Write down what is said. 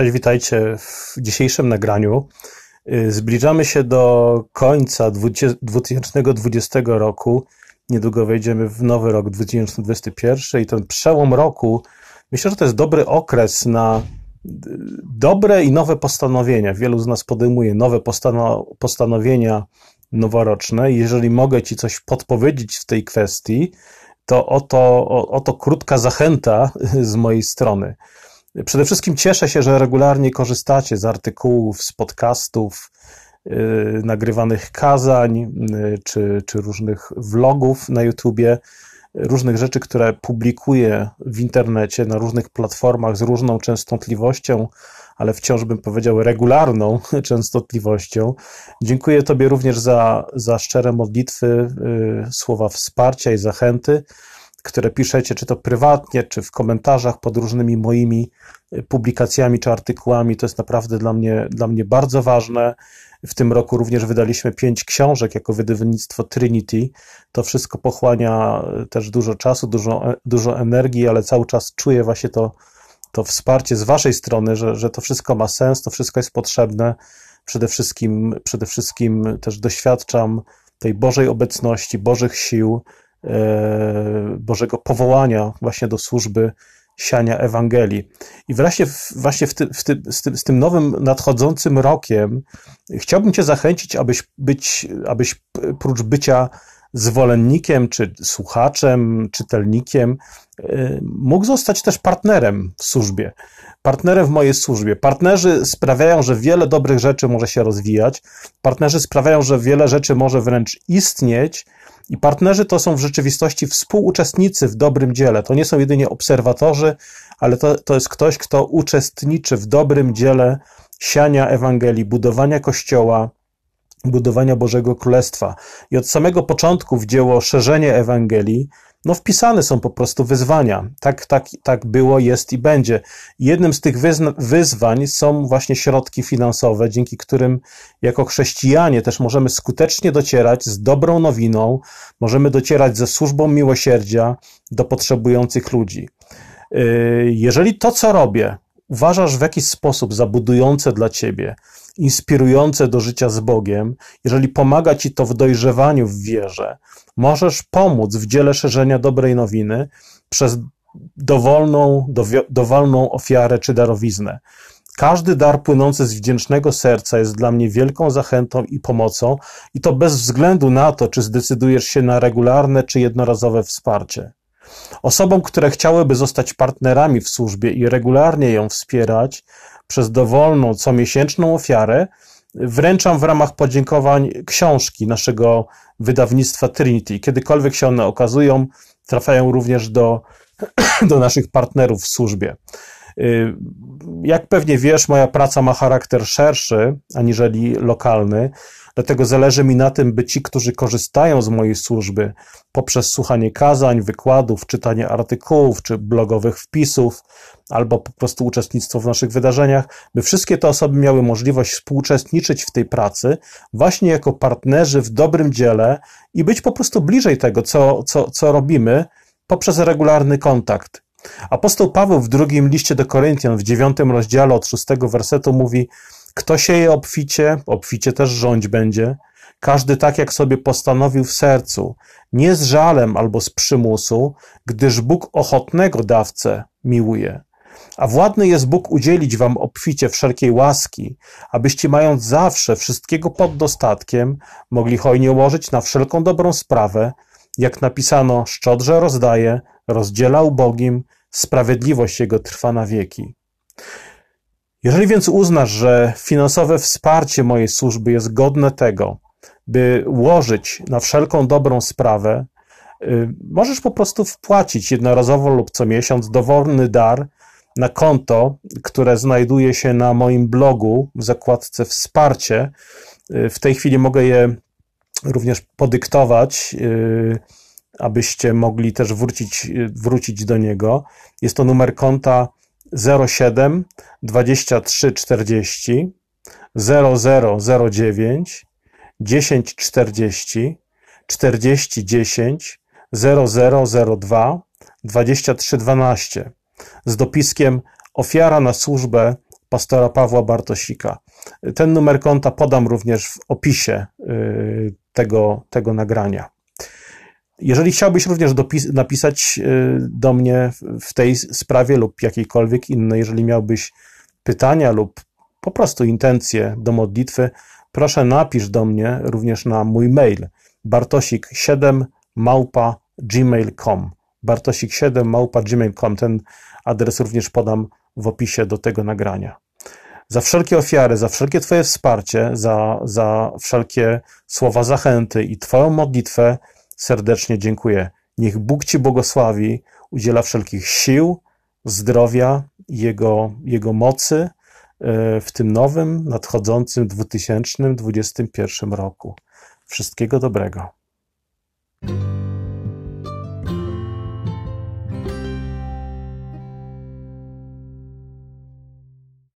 Cześć, witajcie w dzisiejszym nagraniu. Y, zbliżamy się do końca 2020 roku. Niedługo wejdziemy w nowy rok 2021 i ten przełom roku, myślę, że to jest dobry okres na y, dobre i nowe postanowienia. Wielu z nas podejmuje nowe postanowienia noworoczne. Jeżeli mogę Ci coś podpowiedzieć w tej kwestii, to oto, oto krótka zachęta z mojej strony. Przede wszystkim cieszę się, że regularnie korzystacie z artykułów, z podcastów, yy, nagrywanych kazań yy, czy, czy różnych vlogów na YouTubie, różnych rzeczy, które publikuję w internecie na różnych platformach z różną częstotliwością, ale wciąż bym powiedział regularną częstotliwością. Dziękuję Tobie również za, za szczere modlitwy, yy, słowa wsparcia i zachęty które piszecie, czy to prywatnie, czy w komentarzach pod różnymi moimi y, publikacjami czy artykułami. To jest naprawdę dla mnie, dla mnie bardzo ważne. W tym roku również wydaliśmy pięć książek jako wydawnictwo Trinity. To wszystko pochłania y, też dużo czasu, dużo, e, dużo energii, ale cały czas czuję właśnie to, to wsparcie z Waszej strony, że, że to wszystko ma sens, to wszystko jest potrzebne. Przede wszystkim, przede wszystkim też doświadczam tej Bożej obecności, Bożych sił, Bożego powołania właśnie do służby siania Ewangelii. I wreszcie właśnie w ty, w ty, z, tym, z, tym, nowym nadchodzącym rokiem chciałbym Cię zachęcić, abyś, być, abyś prócz bycia zwolennikiem, czy słuchaczem, czytelnikiem, e, mógł zostać też partnerem w służbie. Partnerem w mojej służbie. Partnerzy sprawiają, że wiele dobrych rzeczy może się rozwijać. Partnerzy sprawiają, że wiele rzeczy może wręcz istnieć, i partnerzy to są w rzeczywistości współuczestnicy w dobrym dziele. To nie są jedynie obserwatorzy, ale to, to jest ktoś, kto uczestniczy w dobrym dziele siania Ewangelii, budowania Kościoła, budowania Bożego Królestwa. I od samego początku w dzieło szerzenie Ewangelii no wpisane są po prostu wyzwania. Tak, tak, tak było, jest i będzie. Jednym z tych wyzwań są właśnie środki finansowe, dzięki którym jako chrześcijanie też możemy skutecznie docierać z dobrą nowiną, możemy docierać ze służbą miłosierdzia do potrzebujących ludzi. Yy, jeżeli to, co robię, uważasz w jakiś sposób za budujące dla ciebie, inspirujące do życia z Bogiem, jeżeli pomaga ci to w dojrzewaniu w wierze, możesz pomóc w dziele szerzenia dobrej nowiny przez dowolną, dowolną ofiarę czy darowiznę. Każdy dar płynący z wdzięcznego serca jest dla mnie wielką zachętą i pomocą, i to bez względu na to, czy zdecydujesz się na regularne czy jednorazowe wsparcie. Osobom, które chciałyby zostać partnerami w służbie i regularnie ją wspierać przez dowolną, comiesięczną ofiarę, wręczam w ramach podziękowań książki naszego wydawnictwa Trinity. Kiedykolwiek się one okazują, trafiają również do, do naszych partnerów w służbie. Y, jak pewnie wiesz, moja praca ma charakter szerszy aniżeli lokalny. Dlatego zależy mi na tym, by ci, którzy korzystają z mojej służby poprzez słuchanie kazań, wykładów, czytanie artykułów czy blogowych wpisów, albo po prostu uczestnictwo w naszych wydarzeniach, by wszystkie te osoby miały możliwość współuczestniczyć w tej pracy, właśnie jako partnerzy w dobrym dziele i być po prostu bliżej tego, co, co, co robimy, poprzez regularny kontakt. Apostoł Paweł w drugim liście do Koryntian, w dziewiątym rozdziale od szóstego wersetu mówi: kto sieje obficie, obficie też rządź będzie. Każdy tak, jak sobie postanowił w sercu, nie z żalem albo z przymusu, gdyż Bóg ochotnego dawcę miłuje. A władny jest Bóg udzielić wam obficie wszelkiej łaski, abyście mając zawsze wszystkiego pod dostatkiem, mogli hojnie ułożyć na wszelką dobrą sprawę, jak napisano, szczodrze rozdaje, rozdziela ubogim, sprawiedliwość Jego trwa na wieki. Jeżeli więc uznasz, że finansowe wsparcie mojej służby jest godne tego, by łożyć na wszelką dobrą sprawę, y, możesz po prostu wpłacić jednorazowo lub co miesiąc dowolny dar na konto, które znajduje się na moim blogu w zakładce Wsparcie. Y, w tej chwili mogę je również podyktować, y, abyście mogli też wrócić, wrócić do niego. Jest to numer konta 07 23 40 0009 10 40 40 10 0002 23 12 z dopiskiem ofiara na służbę pastora Pawła Bartosika. Ten numer konta podam również w opisie y, tego, tego nagrania. Jeżeli chciałbyś również dopis- napisać y, do mnie w tej sprawie lub jakiejkolwiek innej, jeżeli miałbyś pytania lub po prostu intencje do modlitwy, proszę napisz do mnie również na mój mail bartosik7 małpa gmail.com bartosik7 małpa gmail.com ten adres również podam w opisie do tego nagrania. Za wszelkie ofiary, za wszelkie Twoje wsparcie, za, za wszelkie słowa zachęty i Twoją modlitwę serdecznie dziękuję. Niech Bóg Ci błogosławi, udziela wszelkich sił, zdrowia, Jego, Jego mocy e, w tym nowym, nadchodzącym 2021 roku. Wszystkiego dobrego.